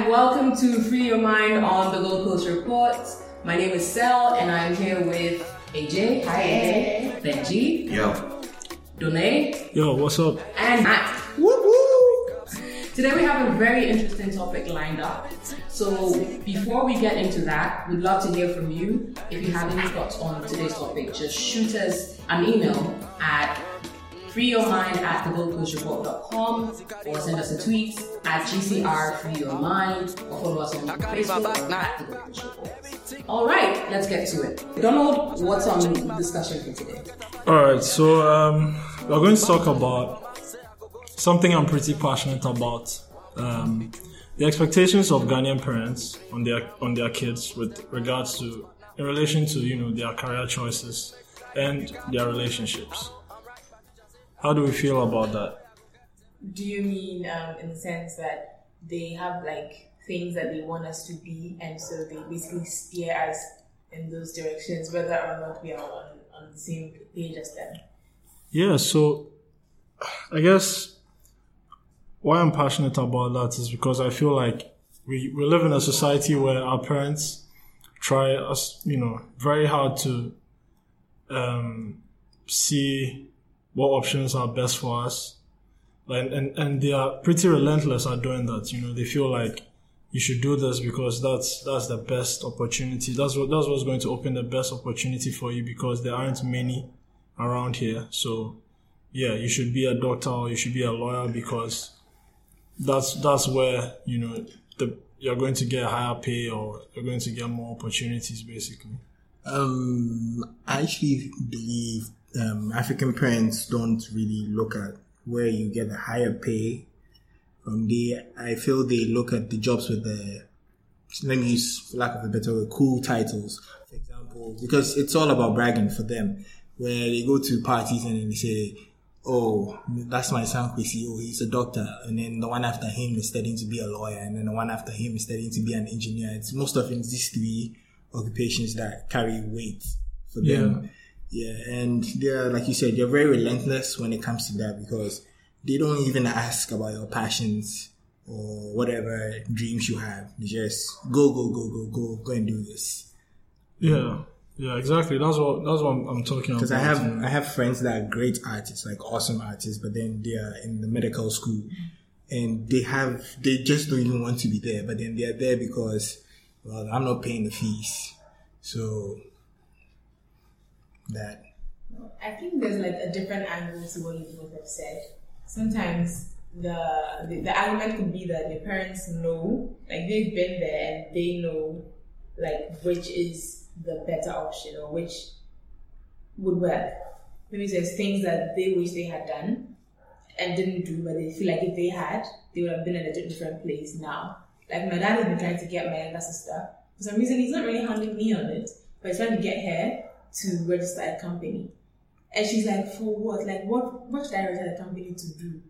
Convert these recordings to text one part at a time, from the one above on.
and welcome to Free Your Mind on the Gold Coast Report. My name is Sel, and I'm here with AJ. Hi, AJ. Benji. Yo. Done. Yo, what's up? And Matt. Woo woo. Today we have a very interesting topic lined up. So before we get into that, we'd love to hear from you. If you have any thoughts on today's topic, just shoot us an email at freeyourmind at thegoldcoastreport.com or send us a tweet at GCR Free Your Mind or follow us on Facebook at The Gold Report. All right, let's get to it. Donald, what's on discussion for today? All right, so um, we're going to talk about something I'm pretty passionate about. Um, the expectations of Ghanaian parents on their on their kids with regards to in relation to you know their career choices and their relationships. How do we feel about that? Do you mean um, in the sense that they have like things that they want us to be, and so they basically steer us in those directions, whether or not we are on, on the same page as them? Yeah, so I guess why I'm passionate about that is because I feel like we, we live in a society where our parents try us, you know, very hard to um, see what options are best for us. And, and, and they are pretty relentless at doing that. You know, they feel like you should do this because that's, that's the best opportunity. That's what, that's what's going to open the best opportunity for you because there aren't many around here. So yeah, you should be a doctor or you should be a lawyer because that's, that's where, you know, the, you're going to get higher pay or you're going to get more opportunities basically. Um, I actually believe um, African parents don't really look at where you get a higher pay from. I feel they look at the jobs with the, let me use, lack of a better word, cool titles. For example, because it's all about bragging for them, where they go to parties and they say, oh, that's my son Kwesi, oh, he's a doctor. And then the one after him is studying to be a lawyer. And then the one after him is studying to be an engineer. It's most often these three occupations that carry weight for them. Yeah, and they're, like you said, they're very relentless when it comes to that because they don't even ask about your passions or whatever dreams you have. They just go, go, go, go, go, go and do this. Yeah. Yeah, exactly. That's what that's what I'm, I'm talking about. Because I have. I have friends that are great artists, like awesome artists, but then they are in the medical school, and they have they just don't even want to be there. But then they are there because well, I'm not paying the fees, so that I think there's like a different angle to what you both have said. Sometimes the, the the argument could be that the parents know, like they've been there and they know, like which is the better option or which would work. Maybe there's things that they wish they had done and didn't do, but they feel like if they had, they would have been in a different place now. Like my dad has been trying to get my younger sister. For some reason, he's not really handling me on it, but he's trying to get her to register a company. And she's like, for what? Like, what? What should I register the company to do?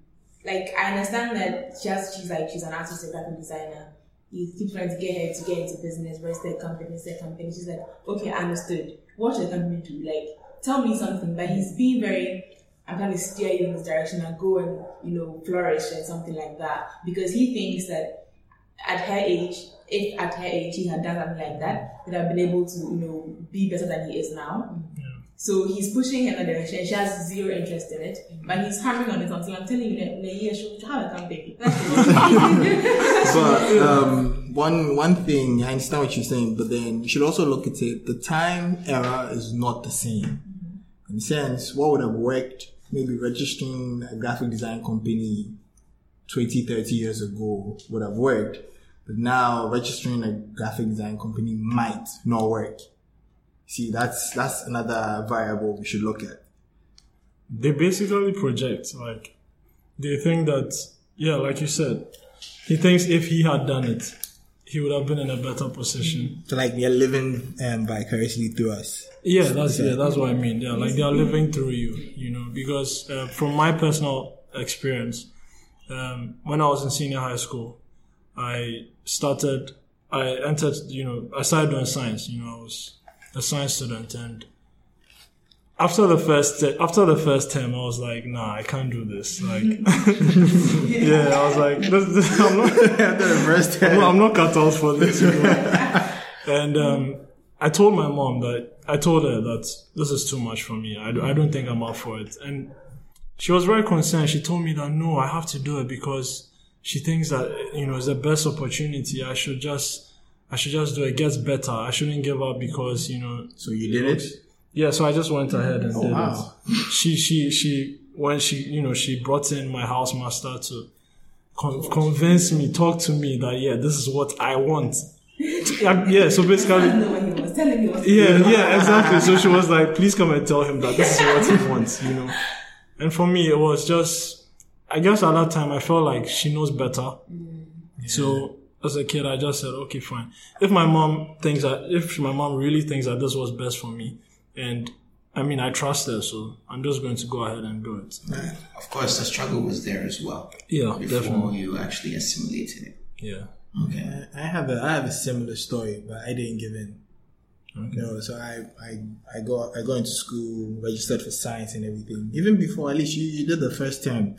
Like, I understand that has, she's like, she's an artist, a graphic designer. He keeps trying to get her to get into business, register a company, register a company. She's like, okay, I understood. What should the company do? Like, tell me something. But he's being very, I'm trying to steer you in this direction and go and, you know, flourish and something like that. Because he thinks that at her age, if at her age he had done something like that, he'd have been able to, you know, be better than he is now. So he's pushing her in that direction. She has zero interest in it, but he's hammering on it until I'm telling you that in a year she'll have a company. but um, one one thing I understand what you're saying, but then you should also look at it. The time era is not the same. In a sense, what would have worked, maybe registering a graphic design company 20, 30 years ago would have worked. But now registering a graphic design company might not work. See, that's that's another variable we should look at. They basically project like they think that yeah, like you said, he thinks if he had done it, he would have been in a better position. So like they're living um, vicariously through us. Yeah, that's yeah, that's what I mean. Yeah, like they are living through you, you know. Because uh, from my personal experience, um, when I was in senior high school, I started, I entered, you know, I started doing science. You know, I was a science student, and after the first te- after the first term, I was like, nah, I can't do this. Like, yeah, I was like, this, this, I'm not. After the first I'm not, I'm not cut out for this. You know? and um, I told my mom that I told her that this is too much for me. I, I don't think I'm up for it. And she was very concerned. She told me that no, I have to do it because she thinks that you know it's the best opportunity. I should just I should just do it. It gets better. I shouldn't give up because you know So you did it? yeah, so I just went ahead and oh, did wow. it. She, she, she, when she, you know, she brought in my housemaster to con- convince me, talk to me that, yeah, this is what I want. yeah, yeah, so basically, don't know what he was telling me. What yeah, yeah, exactly. So she was like, please come and tell him that this is what he wants, you know. And for me, it was just, I guess at that time, I felt like she knows better. Mm. So as a kid, I just said, okay, fine. If my mom thinks that, if my mom really thinks that this was best for me, and I mean, I trust her, so I'm just going to go ahead and do it. Of course, the struggle was there as well Yeah, before definitely. you actually assimilated it. Yeah. Okay. I have a I have a similar story, but I didn't give in. You know, so I I I got I got into school, registered for science and everything. Even before, at least you, you did the first term.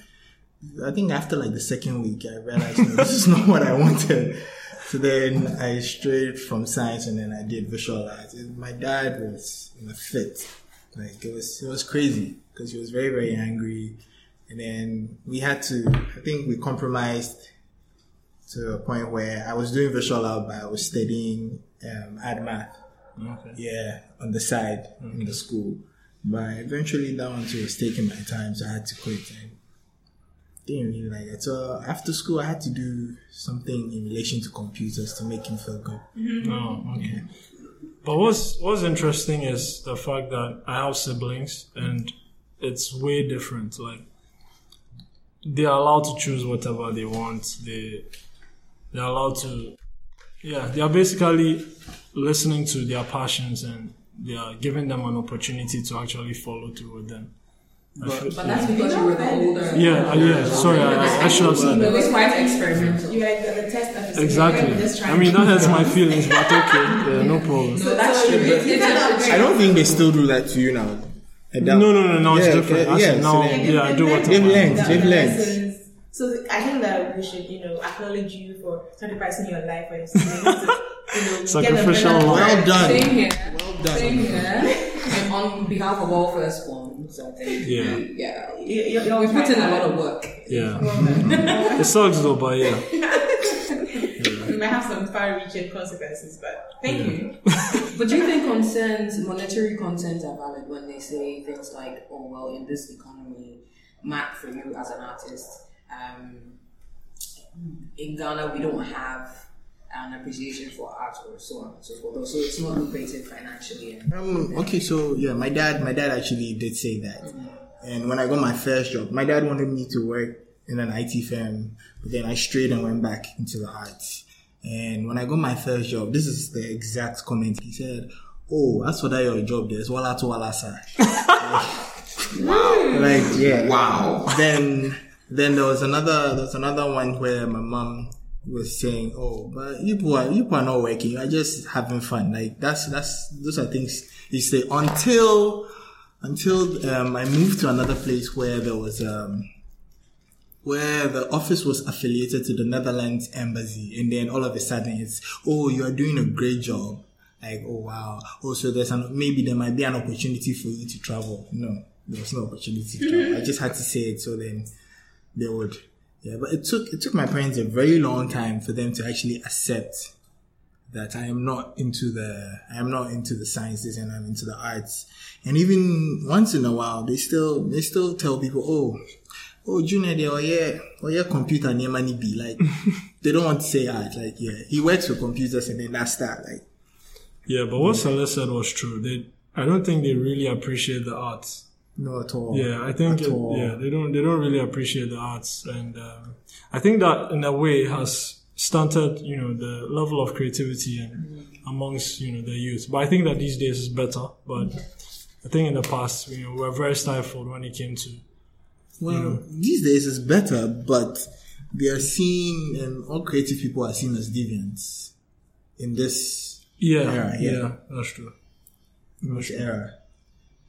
I think after like the second week, I realized no, this is not what I wanted. So then I strayed from science and then I did visual arts. And My dad was in a fit. Like it was it was crazy because he was very very angry. And then we had to. I think we compromised to a point where I was doing visual art, but I was studying um, ad math. Okay. Yeah, on the side in the school. But eventually that one too was taking my time, so I had to quit and didn't really like it. So after school I had to do something in relation to computers to make him feel good. No, okay. But what's what's interesting is the fact that I have siblings and it's way different. Like they are allowed to choose whatever they want. They they're allowed to yeah, they are basically listening to their passions and they are giving them an opportunity to actually follow through with them. I feel- But that's because you were the older. yeah, uh, yeah, sorry, I, I should have said that. It that. was quite experimental. You like the, the test officer. Exactly. You're just trying I mean, that hurts my feelings, but okay, yeah, no problem. So that's true. It's, it's a- I don't think they still do that to you now. No, no, no, no, it's Yeah, different. yeah, I yeah, now, so then- yeah, I do what They've I want. learned. the- They've the learned. So I think that we should, you know, acknowledge you for sacrificing your life for your siblings. to, you know, Sacrificial get love. Well done. Same here. Well done. Same here. And on behalf of all firstborns, I think. Yeah. Yeah. You, you, you're We put in a lot of work. Yeah. it sucks though, but yeah. We might have some far-reaching consequences, but thank you. But do you think concerns, monetary concerns are valid when they say things like, oh, well, in this economy, Mac, for you as an artist, um, in Ghana, we don't have an appreciation for art or so on and so forth. So it's not lucrative financially. And, Um, okay, so yeah, my dad, my dad actually did say that. And when I got my first job, my dad wanted me to work in an IT firm, but then I strayed and went back into the arts. And when I got my first job, this is the exact comment he said. Oh, as for that your job, there's wala to wala sir. wow. Like yeah. Wow. Then then there was another there was another one where my mom was saying, "Oh, but you people are you people are not working. You're just having fun. Like that's that's those are things you say until until um, I moved to another place where there was um where the office was affiliated to the Netherlands embassy, and then all of a sudden it's, oh, you are doing a great job. Like, oh wow. Also, there's an maybe there might be an opportunity for you to travel. No, there was no opportunity. I just had to say it, so then they would. Yeah, but it took it took my parents a very long time for them to actually accept that I am not into the I am not into the sciences and I'm into the arts. And even once in a while, they still they still tell people, oh, oh, Junior, they are yeah, oh yeah, computer near money be like they don't want to say art. Like yeah, he works with computers and then that's that. Like Yeah, but what Celeste said was true. They, I don't think they really appreciate the arts. No at all. Yeah, I think it, yeah they don't they don't really appreciate the arts, and um, I think that in a way has stunted you know the level of creativity and amongst you know the youth. But I think that these days is better. But I think in the past you know we were very stifled when it came to Well, these days it's better, but they are seen, and all creative people are seen as deviants in this yeah Yeah, yeah, yeah. that's true. in this era.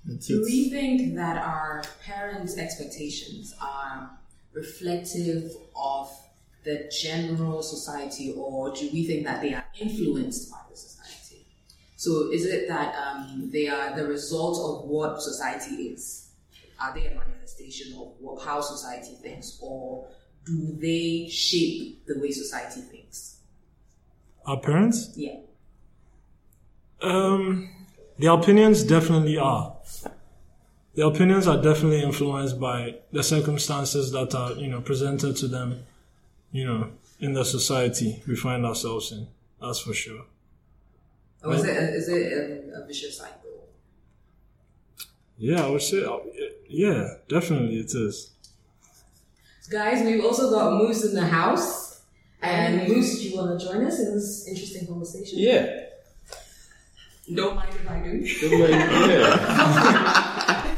That's Do we think that our parents' expectations are reflective of the general society, or do we think that they are influenced by the society? So, is it that um, they are the result of what society is? Are they a manifestation of what, how society thinks, or do they shape the way society thinks? Our parents? Yeah. Um, the opinions definitely are. The opinions are definitely influenced by the circumstances that are, you know, presented to them, you know, in the society we find ourselves in. That's for sure. Or is it a, is it a, a vicious cycle? Yeah, I would say, uh, yeah, definitely it is. Guys, we've also got Moose in the house. And Moose, do you want to join us in this interesting conversation? Yeah. Don't mind if I do. Don't mind.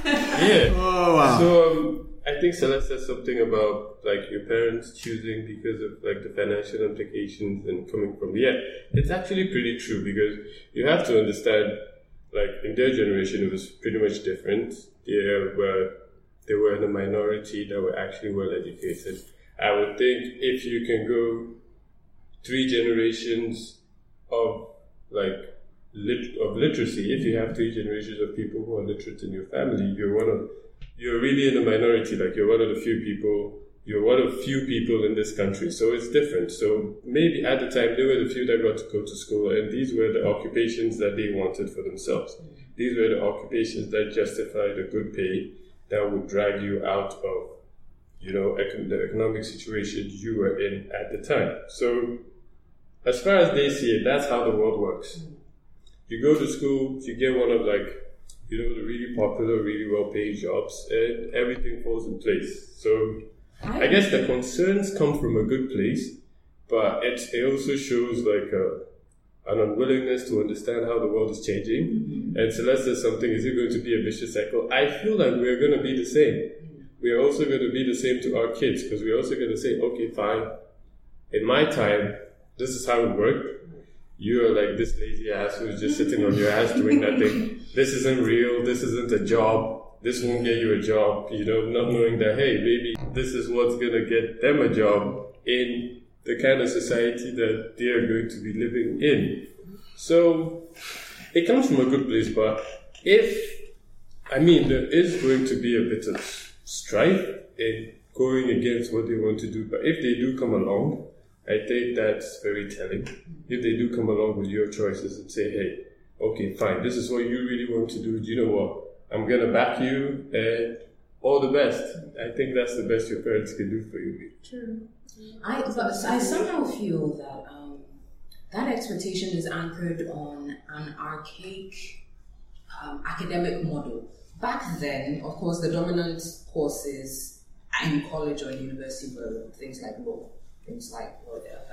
Yeah. yeah. Oh wow. So um, I think Celeste said something about like your parents choosing because of like the financial implications and coming from yeah. It's actually pretty true because you have to understand like in their generation it was pretty much different. They were they were in a minority that were actually well educated. I would think if you can go three generations of like lit- of literacy, if you have three generations of people who are literate in your family, you're one of you're really in a minority. Like you're one of the few people. You're one of few people in this country, so it's different. So maybe at the time they were the few that got to go to school, and these were the occupations that they wanted for themselves. These were the occupations that justified a good pay that would drag you out of, you know, the economic situation you were in at the time. So as far as they see it, that's how the world works. You go to school, you get one of like, you know, the really popular, really well paid jobs, and everything falls in place. So I guess the concerns come from a good place, but it, it also shows like a, an unwillingness to understand how the world is changing. Mm-hmm. And Celeste says something, is it going to be a vicious cycle? I feel like we're going to be the same. Mm-hmm. We are also going to be the same to our kids because we're also going to say, okay, fine. In my time, this is how it worked. You are like this lazy ass who's just sitting on your ass doing nothing. This isn't real. This isn't a job. This won't get you a job. You know, not knowing that, hey, maybe this is what's going to get them a job in the kind of society that they are going to be living in. So it comes from a good place, but if, I mean, there is going to be a bit of strife in going against what they want to do, but if they do come along, I think that's very telling. If they do come along with your choices and say, hey, okay, fine, this is what you really want to do, do you know what? I'm gonna back you and all the best. I think that's the best your parents can do for you. True. I, I somehow feel that um, that expectation is anchored on an archaic um, academic model. Back then, of course, the dominant courses in college or university were things like law, things like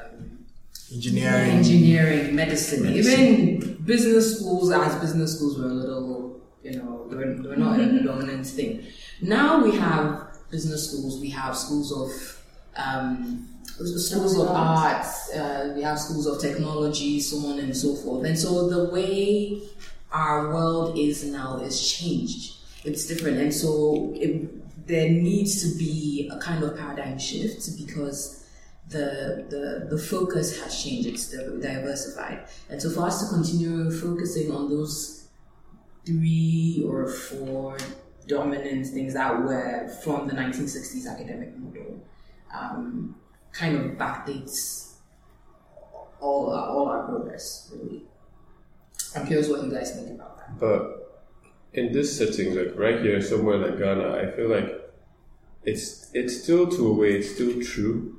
um, Engineering. engineering, medicine, even business schools, as business schools were a little, you know, they were, they were not a dominant thing. Now we have business schools, we have schools of um, schools of arts, uh, we have schools of technology, so on and so forth. And so the way our world is now is changed. It's different, and so it, there needs to be a kind of paradigm shift because the, the the focus has changed. It's diversified, and so for us to continue focusing on those three or four dominant things that were from the 1960s academic model, um, kind of backdates all all our progress. Really, I'm curious what you guys think about that. But in this setting, like right here, somewhere like Ghana, I feel like it's it's still to a way, it's still true.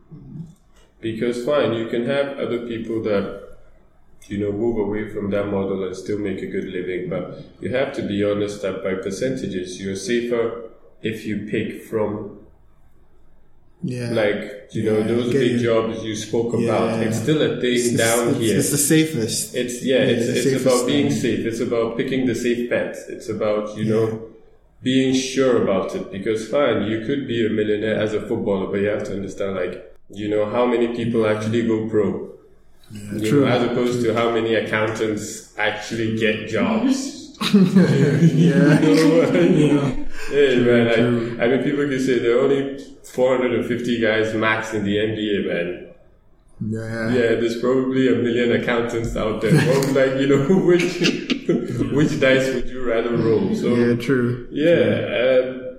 Because fine, you can have other people that you know move away from that model and still make a good living, but you have to be honest that by percentages, you're safer if you pick from Yeah. like you know those big you. jobs you spoke about. Yeah. It's still a thing it's, down it's, here. It's the safest. It's yeah, Yeah, it's, the it's about being thing. safe. It's about picking the safe bet. It's about you know being sure about it. Because fine, you could be a millionaire as a footballer, but you have to understand like you know how many people actually go pro. You true. know, as opposed to how many accountants actually get jobs. yeah. Hey man, I, I mean, people can say there are only 450 guys max in the NBA, man. Yeah. Yeah, there's probably a million accountants out there. Well, like, you know, which which dice would you rather roll? So Yeah, true. yeah, um,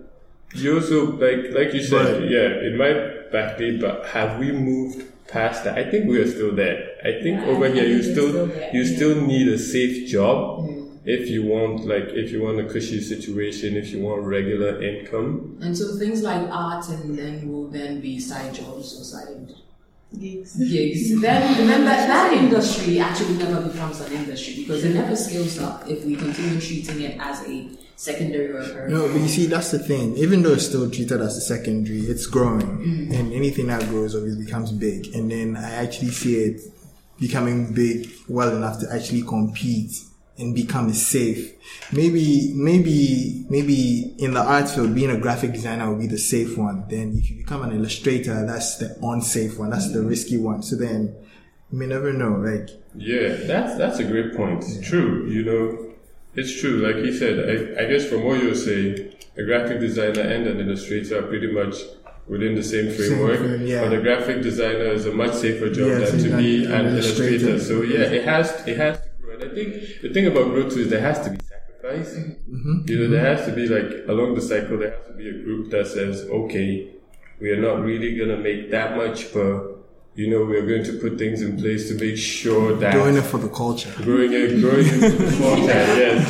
you also like like you said, yeah, it might backdate, but have we moved past that? I think we are still there. I think Yeah, over I here you think we're still still there, you yeah. still need a safe job. Mm. If you want, like, if you want a cushy situation, if you want regular income, And so things like art and then will then be side jobs or side Gigs. gigs. then then that, that industry actually never becomes an industry because it never scales up if we continue treating it as a secondary or or- No, but you see, that's the thing. Even though it's still treated as a secondary, it's growing, mm. and anything that grows obviously becomes big. And then I actually see it becoming big well enough to actually compete and become safe. Maybe, maybe, maybe in the art field, being a graphic designer will be the safe one. Then if you become an illustrator, that's the unsafe one. That's the mm. risky one. So then you may never know. Like, Yeah, that's that's a great point. It's true, you know, it's true. Like he said, I, I guess from what you're saying, a graphic designer and an illustrator are pretty much within the same framework. frame, yeah. But a graphic designer is a much safer job Yeah, than to be an illustrator. illustrator. So yeah, it has it has to grow. And I think the thing about growth too is there has to be sacrifice. Mm-hmm. You know, there has to be like along the cycle, there has to be a group that says, okay, we are not really gonna make that much, but you know, we are going to put things in place to make sure that doing it for the culture. growing it, growing into the content.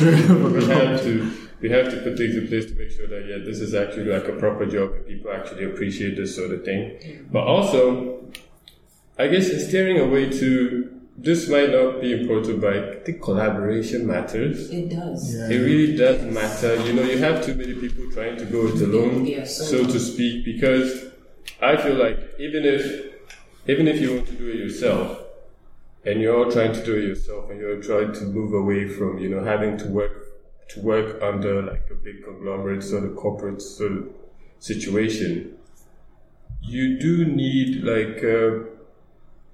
Yes, we have to we have to put things in place to make sure that yeah, this is actually like a proper job and people actually appreciate this sort of thing. Mm-hmm. But also, I guess in steering away to this might not be important, but I think collaboration matters. it does. Yeah. It really does matter. You know, you have too many people trying to go it alone, Yeah, so- so to speak, because I feel like even if even if you want to do it yourself and you're all trying to do it yourself and you're trying to move away from, you know, having to work to work under like a big conglomerate sort of corporate sort of situation, you do need like uh,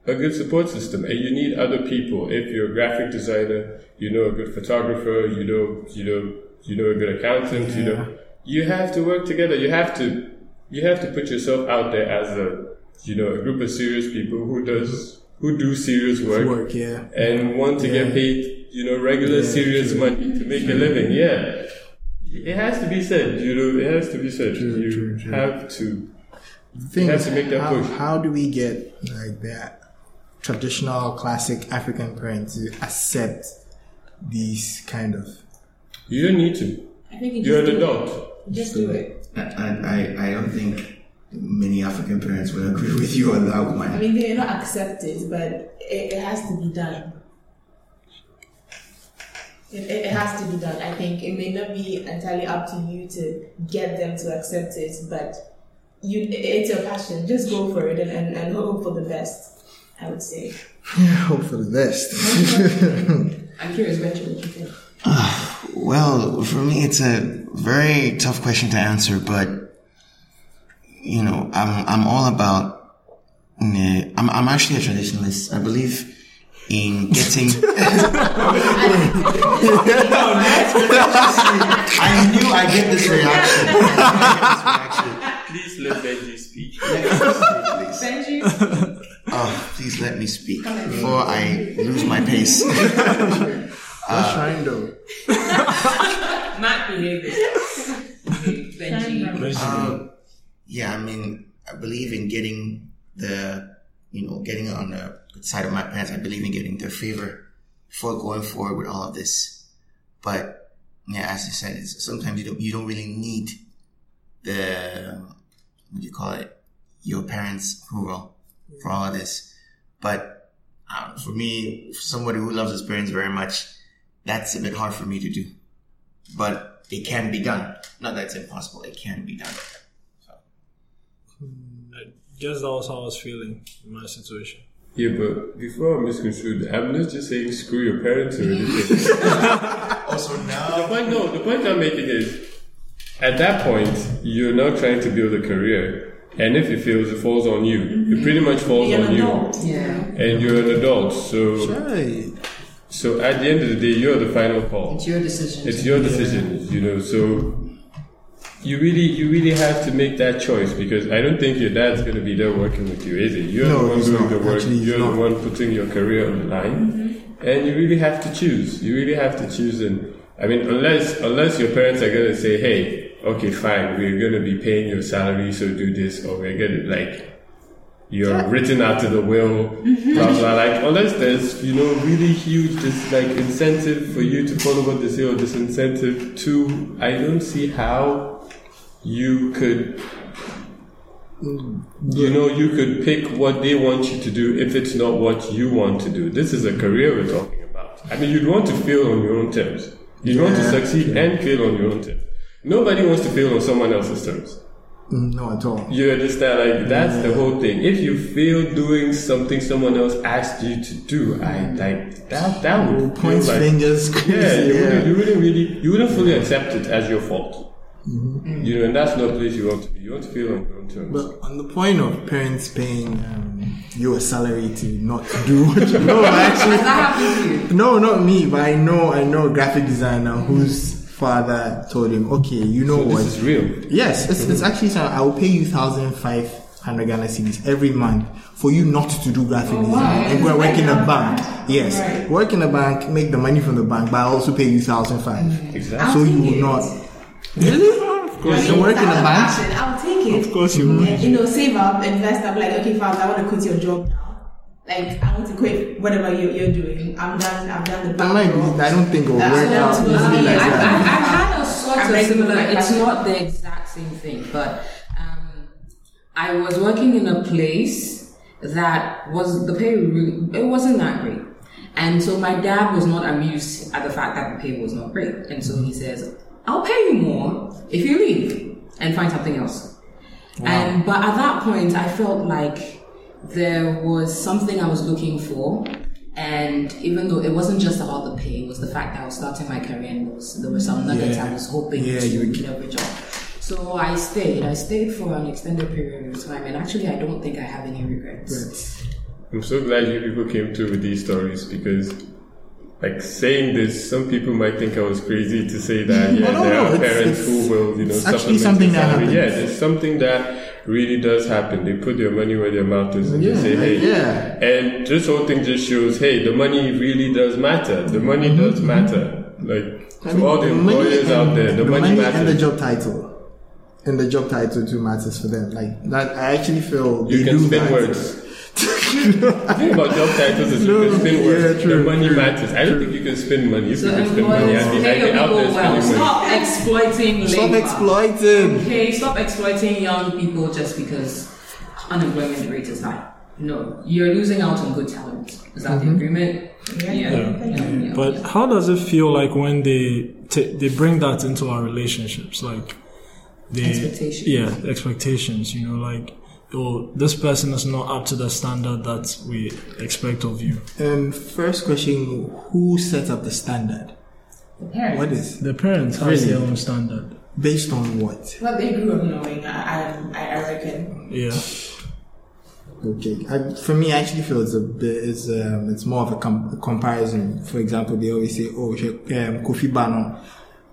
a good support system and you need other people. If you're a graphic designer you know a good photographer you know you know you know a good accountant you know. You have to work together. You have to you have to put yourself out there as a you know a group of serious people who does who do serious work, Work, yeah. and want to Yeah. get paid you know regular Yeah, serious true. money to make a living yeah it has to be said you know it has to be said True, you true, true. have to The thing have is, to make that how, push. how do we get like that traditional classic African parents to accept these kind of you don't need to I think you you're just an adult Just do it. I, I, I don't think many African parents will agree with you on that one. I mean, they may not accept it, but it, it has to be done. It, it it has to be done. I think it may not be entirely up to you to get them to accept it, but you it's your passion. Just go for it and, and, and hope for the best. I would say. hope for the best. I'm curious, Benji, what you think? Well, for me, it's a very tough question to answer, but you know, I'm I'm all about. nah, I'm I'm actually a traditionalist. I believe in getting. I knew I get this reaction. I Please let Benji speak. get this reaction. Please. Benji, Oh, please let me speak before I lose my pace. What's trying though? Matt behavior. Benji. Um, yeah, I mean, I believe in getting the, you know, getting on the side of my parents. I believe in getting their favor for going forward with all of this. But yeah, as you said, sometimes you don't you don't really need the what do you call it, your parents' approval for all of this. But um, for me, somebody who loves his parents very much, that's a bit hard for me to do. But it can be done. Not that it's impossible. It can be done. I guess that was how I was feeling in my situation. Yeah, but before I'm misconstrued, I'm not just saying screw your parents or anything. Also now. the point, no, the point I'm making is, at that point, you're not trying to build a career, and if it fails, it falls on you. It mm-hmm. pretty much falls you're on an you, adult. Yeah. and you're an adult. So Right. So at the end of the day, you're the final call. It's your decision. It's your decision, you know. So you really, you really have to make that choice because I don't think your dad's going to be there working with you, is it? You're No, the one he's doing not. the work. Actually, you're not. the one putting your career on the line, mm-hmm. and you really have to choose. You really have to choose. And I mean, unless unless your parents are going to say, "Hey, okay, fine, we're going to be paying your salary, so do this," or we're going to like you're written out to the will, mm-hmm. blah blah. Like unless there's you know really huge this like incentive for you to follow what they say or disincentive to, I don't see how you could. You know, you could pick what they want you to do if it's not what you want to do. This is a career we're talking about. I mean, you'd want to fail on your own terms. You'd want to Yeah. succeed and fail on your own terms. Nobody wants to fail on someone else's terms. No, at all. You understand? Like that's the whole thing. If you fail doing something someone else asked you to do, I like that. That would point like, fingers. yeah, you, yeah. Wouldn't, you wouldn't really, you wouldn't fully accept it as your fault. Mm-hmm. You know, and that's not a place you want to be. You want to feel on your own terms. But on the point of parents paying um, you a salary to not do what you no, actually, Has that happened to you? no, not me, but I know, I know a graphic designer whose father told him, okay, you know so what? this is real. Yes, it's, it's actually something. I will pay you thousand five hundred Ghana cedis every month for you not to do graphic Oh, design and go and work in a bank. Yes, Right. work in a bank, make the money from the bank, but I also pay you thousand five. Exactly. So you will not. Really? Of course. You work in a bank. I'll take it. Of course you would. And, you know, save up, invest. I'm like, okay, fine, I want to quit your job now. Like, I want to quit whatever you're, you're doing. I'm done. I'm done the I bank might job. I don't think it will work out I mean, like I've, I've, that. I've had a sort I'm of similar. go back It's not the exact same thing, but um, I was working in a place that was the pay really it wasn't that great, and so my dad was not amused at the fact that the pay was not great, and so he says, "I'll pay you more if you leave and find something else." And but at that point, I felt like there was something I was looking for. And even though it wasn't just about the pay, it was the fact that I was starting my career and there, was, there were some nuggets Yeah. I was hoping Yeah, to you would- leverage on. So I stayed. I stayed for an extended period of time, and actually, I don't think I have any regrets. I'm so glad you people came through with these stories because, like, saying this, some people might think I was crazy to say that. Yeah, no, there no, are it's- parents it's- who will, you know, supplement something their that salary. happens. Yeah, it's something that really does happen. They put their money where their mouth is and Yeah, they say, hey. yeah. And this whole thing just shows, hey, the money really does matter. The money Mm-hmm. does matter. Like, I to mean, all the money employers out there, the, money, and the job title. And the job title too matters for them. Like that, I actually feel You can do spin that. words. The thing about job titles is No, you can spin words. yeah, true, the money true, matters. I don't think you can spend money. If So you can spin money, I'd be, pay I'd out people there well. spending money. Stop exploiting Stop labor. exploiting. Okay, stop exploiting young people just because unemployment rate is high. No, you're losing out on good talent. Is that the mm-hmm. agreement? Yeah. Yeah, yeah, But how does it feel like when they ta they bring that into our relationships? Like the Expectations. Yeah, expectations. You know, like oh, this person is not up to the standard that we expect of you. Um, first question: Who set up the standard? The parents. What is The parents has Really? their own standard. based on what? What they grew up knowing, I, I, I reckon. Yeah. Okay, I, for me, I actually feel it's a bit, it's um, it's more of a, com- a comparison. For example, they always say, "Oh, she- um, Kofi Bano,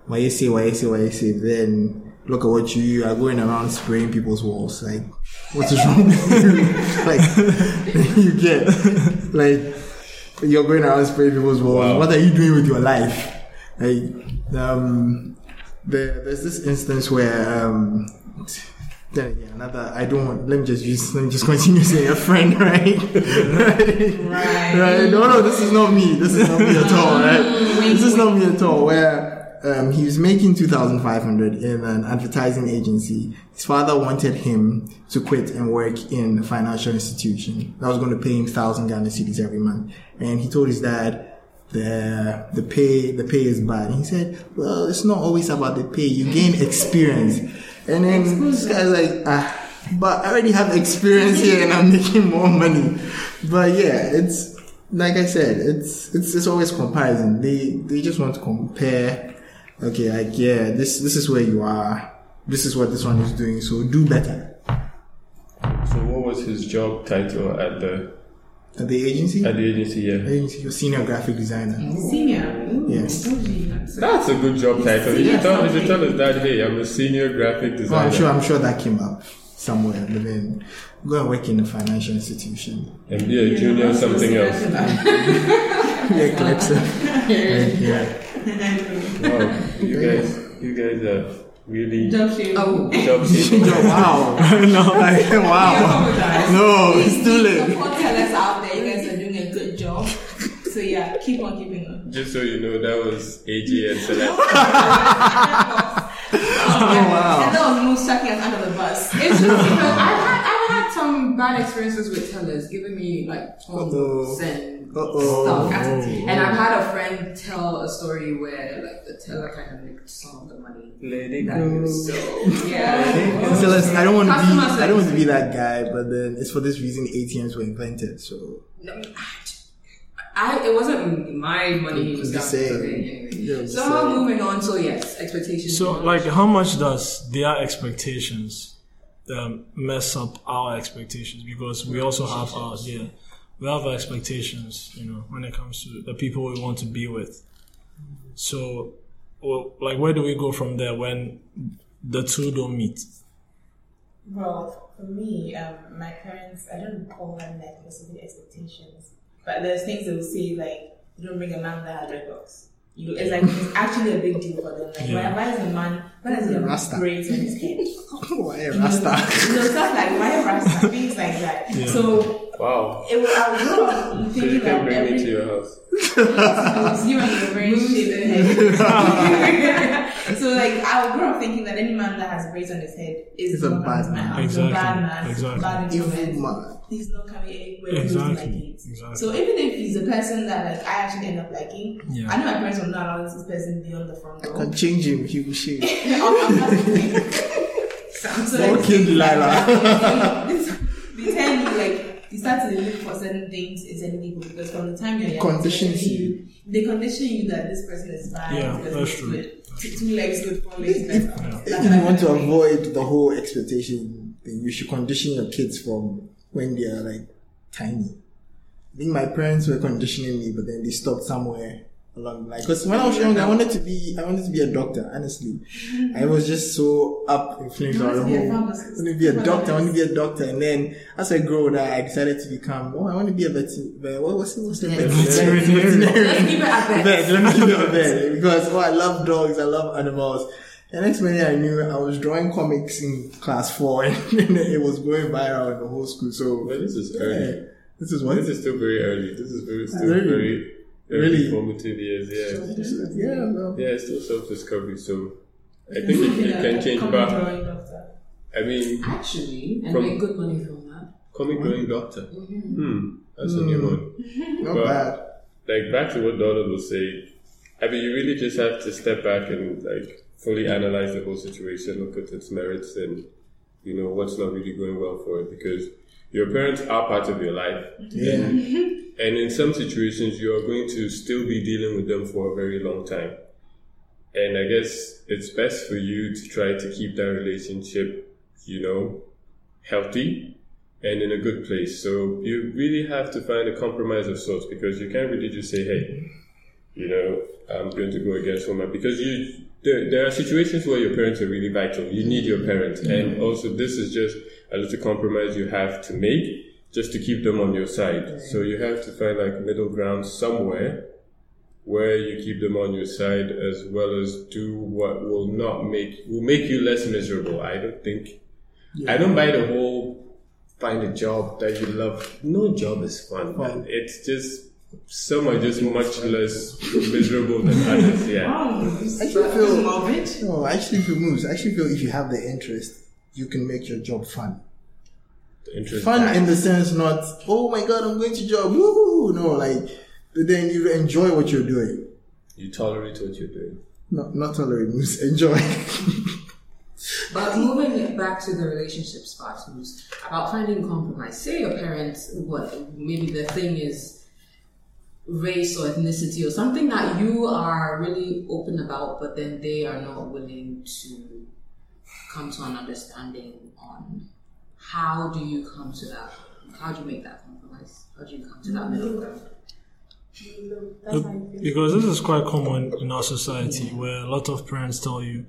why you say, why you say, why you say." Then look at what you, you are going around spraying people's walls. Like, what is wrong with you? like, you get like you're going around spraying people's walls. Wow. What are you doing with your life? Like, um, there, there's this instance where um, then again, another. I don't want. Let me just use. Let me just continue saying a friend, right? right. Right. No, no. This is not me. This is not me at all. Right. This is not me at all. Where um, he was making two thousand five hundred in an advertising agency. His father wanted him to quit and work in a financial institution that was going to pay him thousand Ghana cedis every month. And he told his dad, the the pay the pay is bad. And he said, well, it's not always about the pay. You gain experience. And then this guy's like, ah, but I already have experience here and I'm making more money. But yeah, it's like I said, it's it's it's always comparison. They they just want to compare. Okay, like yeah, this this is where you are. This is what this one is doing. So do better. So, what was his job title at the At the agency? At the agency, yeah. agency, you're senior graphic designer. Senior. Ooh, Yes. That's a good job title. You should tell, you should tell us that, hey, I'm a senior graphic Oh, designer. I'm sure. I'm sure that came up somewhere. But then go and work in a financial institution. And be a junior or something else. Yeah, collector. yeah. Wow, you guys, you guys are really Job shape. Oh, job seeking. wow. no. Like, wow. No, it's too late. Support tellers out there, you guys are doing a good job. So yeah, keep on keeping on. Just so you know, that was AG and Celeste. Oh, wow. And that was Moose chucking us under the bus. it's just because I've had, I've had some bad experiences with tellers giving me like Uh-oh. and Uh-oh. stuff. Oh, and I've had a friend tell a story where like the teller kind of nicked some of the money. Let it that he was- So yeah. So listen, I don't want to be. Customer I don't want to be that guy. But then it's for this reason ATMs were invented. So I it wasn't my money. It was Just government, saying. okay, anyway. Yeah, so saying. moving on. So yes, expectations. So, like, how much does their expectations um, mess up our expectations? Because we also have ours. Yeah, we have our expectations. You know, when it comes to the people we want to be with. So, well, like, where do we go from there when the two don't meet? Well, for me, um, my parents, I don't call them like specific expectations, but there's things they will say like, you don't bring a man that has red box. You, it's like it's actually a big deal for them. Like, Yeah. why, why is a man, why does he have Rasta. braids on his head? why a You know, rasta? you know, stuff like why Rasta, things like that. Yeah. So Wow. it will, I will grow up So you thinking can bring every me to your house. it's you and your very shaven head. so like I grew up thinking that any man that has braids on his head is a not bad coming to my man. house. Exactly. A bad man. Exactly. Bad Evil influence. Man. He's not coming anywhere close Exactly. to my kids. Exactly. So even if he's a person that like I actually end up liking, Yeah. I know my parents will not allow this person beyond the front door. Can change him. He will shave. I'm not so like, Okay, Delilah. they tell you like you start to look for certain things in certain people because from the time you're young, Conditions especially, they condition you that this person is bad. Yeah, this that's true. good. Two, two legs good, four legs better. If you want to avoid the whole expectation thing, you should condition your kids from when they are like tiny. I think my parents were conditioning me, but then they stopped somewhere along the line. Because when I was young, I wanted to be, I wanted to be a doctor. Honestly, I was just so up in flames. You I wanted to be a want to be a doctor. I want to be a doctor. And then as I grew older, I decided to become. Oh, I want to be a veterinarian. What was it? What's the Veterinarian. Let's keep it at that. vet. Let me keep it a vet because oh, I love dogs. I love animals. And next minute I knew I was drawing comics in class four, and it was going viral in the whole school. So Well, this is yeah, early. this is what. This is still very early. This is very, still Really? very, very Really? formative years. Yeah. Yeah, well, Yeah, it's still self discovery. So I think it, it can change. Common But drawing doctor. I mean, Actually, and make good money from that. comic drawing doctor. Hmm, that's a new one. not But- bad. like back to what Donald was saying, I mean, you really just have to step back and like fully analyze the whole situation, look at its merits, and you know what's not really going well for it because your parents are part of your life, Yeah, and in some situations you are going to still be dealing with them for a very long time. And I guess it's best for you to try to keep that relationship, you know, healthy and in a good place. So you really have to find a compromise of sorts because you can't really just say, hey, you know, I'm going to go against woman because you there, there are situations where your parents are really vital. You need your parents. And mm-hmm. also this is just a little compromise you have to make just to keep them on your side. So you have to find like middle ground somewhere where you keep them on your side as well as do what will not make will make you less miserable. I don't think I don't buy the whole find a job that you love. No job is fun. man. It's just some are just much less miserable than others. Yeah. Oh, I actually feel morbid. no. I actually feel Moose. I actually feel if you have the interest, you can make your job fun. The interest Fun in the sense not oh my god I'm going to job woo no like but then you enjoy what you're doing. you tolerate what you're doing. Not not tolerate Moose. Enjoy. But moving back to the relationships part, who's about finding compromise. Say your parents, what maybe the thing is race or ethnicity or something that you are really open about, but then they are not willing to come to an understanding on. How do you come to that how do you make that compromise? How do you come to that mm-hmm. middle ground? That's how you feel. Because this is quite common in our society where a lot of parents tell you,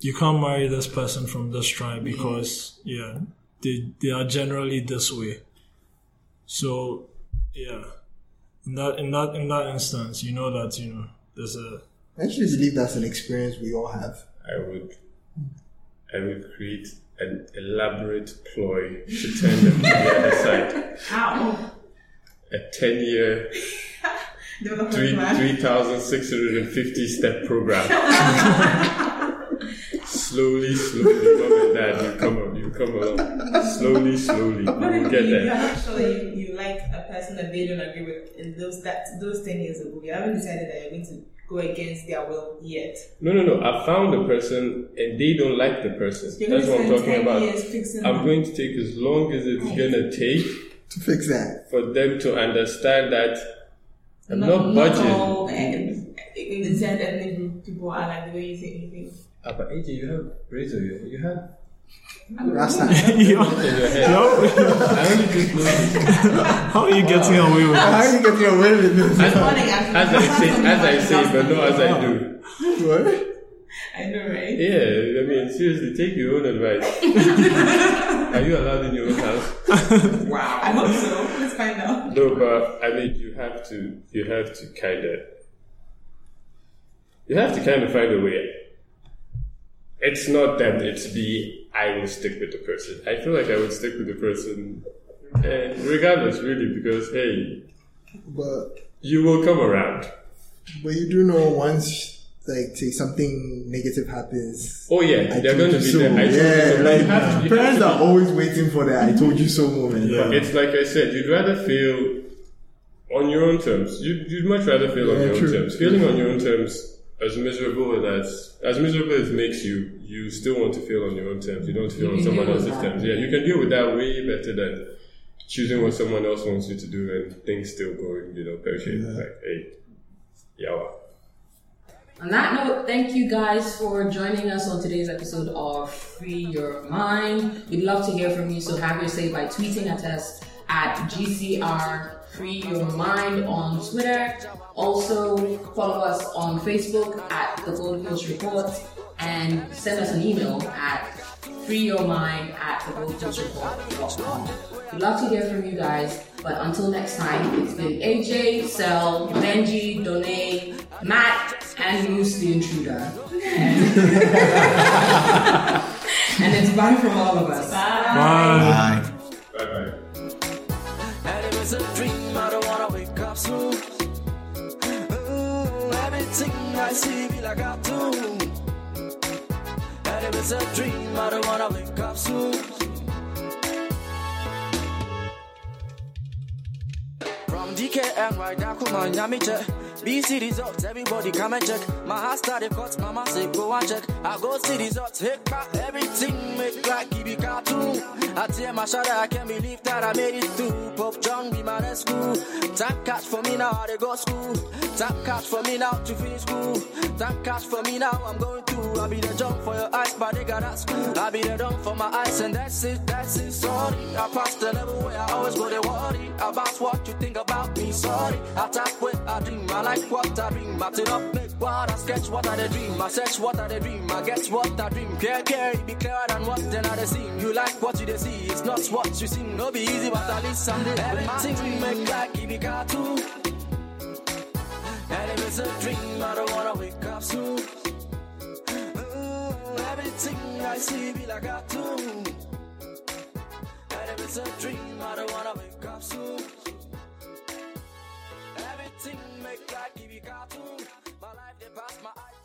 you can't marry this person from this tribe because, yeah, they, they are generally this way. So, yeah, in that, in that, in that instance, you know that, you know, there's a, I actually believe that's an experience we all have. I would, I would create an elaborate ploy to turn them to the other side. How? A ten-year, three three thousand six hundred and fifty step program. slowly, slowly, mom and dad, you come up, you come along. Slowly, slowly, What we will if get you, you there. actually you like a person that they don't agree with in those that those ten years ago? You haven't decided that you're going to go against their will yet. No, no, no. I found the person, and they don't like the person. You're That's what I'm talking about. I'm them. going to take as long as it's gonna take To fix that. for them to understand that I'm not, not budging. all eh, in the said ethnic group people are like the way you think you. Ah, but AJ, you have razor. You, you have Rasta. Yo, in your head. yo, I only just noticed. how are you getting away with this? How this? are you getting away with this? As, as I say, as I say, but not as I do. What? I know, right? Yeah, I mean, seriously, take your own advice. Are you allowed in your own house? Wow. I hope so. Let's find out. No, but I mean, you have to, you have to kind of, you have to kind of find a way. It's not that it's be, I will stick with the person. I feel like I would stick with the person, eh, regardless, really, because hey, But you will come around. but you do know once like say something negative happens. Oh yeah, I they're going to be so. there. I yeah, so. like you have you parents are always waiting for the "I told you so" moment. Yeah. be- It's like I said, you'd rather feel on your own terms. You'd, you'd much rather feel on your true. own terms. Feeling on your own terms, as miserable as as miserable as it makes you, you still want to feel on your own terms. You don't feel You on someone else's that. terms. Yeah, you can deal with that way better than choosing what someone else wants you to do and things still going, you know, pear shaped. Like, hey, yawa. On that note, thank you guys for joining us on today's episode of Free Your Mind. We'd love to hear from you, so have your say by tweeting at us at GCR Free Your Mind on Twitter. Also, follow us on Facebook at The Gold Coast Report and send us an email at freeyourmind at thegoldcoastreport.com. We'd love to hear from you guys, but until next time, it's been AJ, Sel, Benji, Done, Matt, and Moose the Intruder. And, and it's bye from all of us. Bye. Bye. Bye bye. I see be like I do. And if it's a dream, I don't wanna wake up soon. From DKN right down, come on. BC results, everybody come and check. My heart started cuts, mama said go and check. I go see results, hit back, everything make like Kibi cartoon. I tear my shoulder, I can't believe that I made it through. Pop John be my rescue. Time catch for me now, they go school. Time catch for me now to finish school. Time catch for me now, I'm going through. I'll be the jump for your eyes, but they got at school. I'll be the dump for my eyes, and that's it, that's it. Sorry, I passed the level where I always go to worry about what you think about me. Sorry, I tap with I dream. I like what I dream. Map it up, make what I sketch, what I dey dream. I search what I dey dream. I guess what I dream. Care, care, be clearer than what then I dey see. You like what you see, it's not what you see. No be easy, but at least someday everything we make like it be cartoon. And if it's a dream, I don't wanna wake up soon. Ooh, everything I see be like a cartoon. And if it's a dream, I don't wanna wake up soon. Everything make give you cartoon. My life they pass my eyes.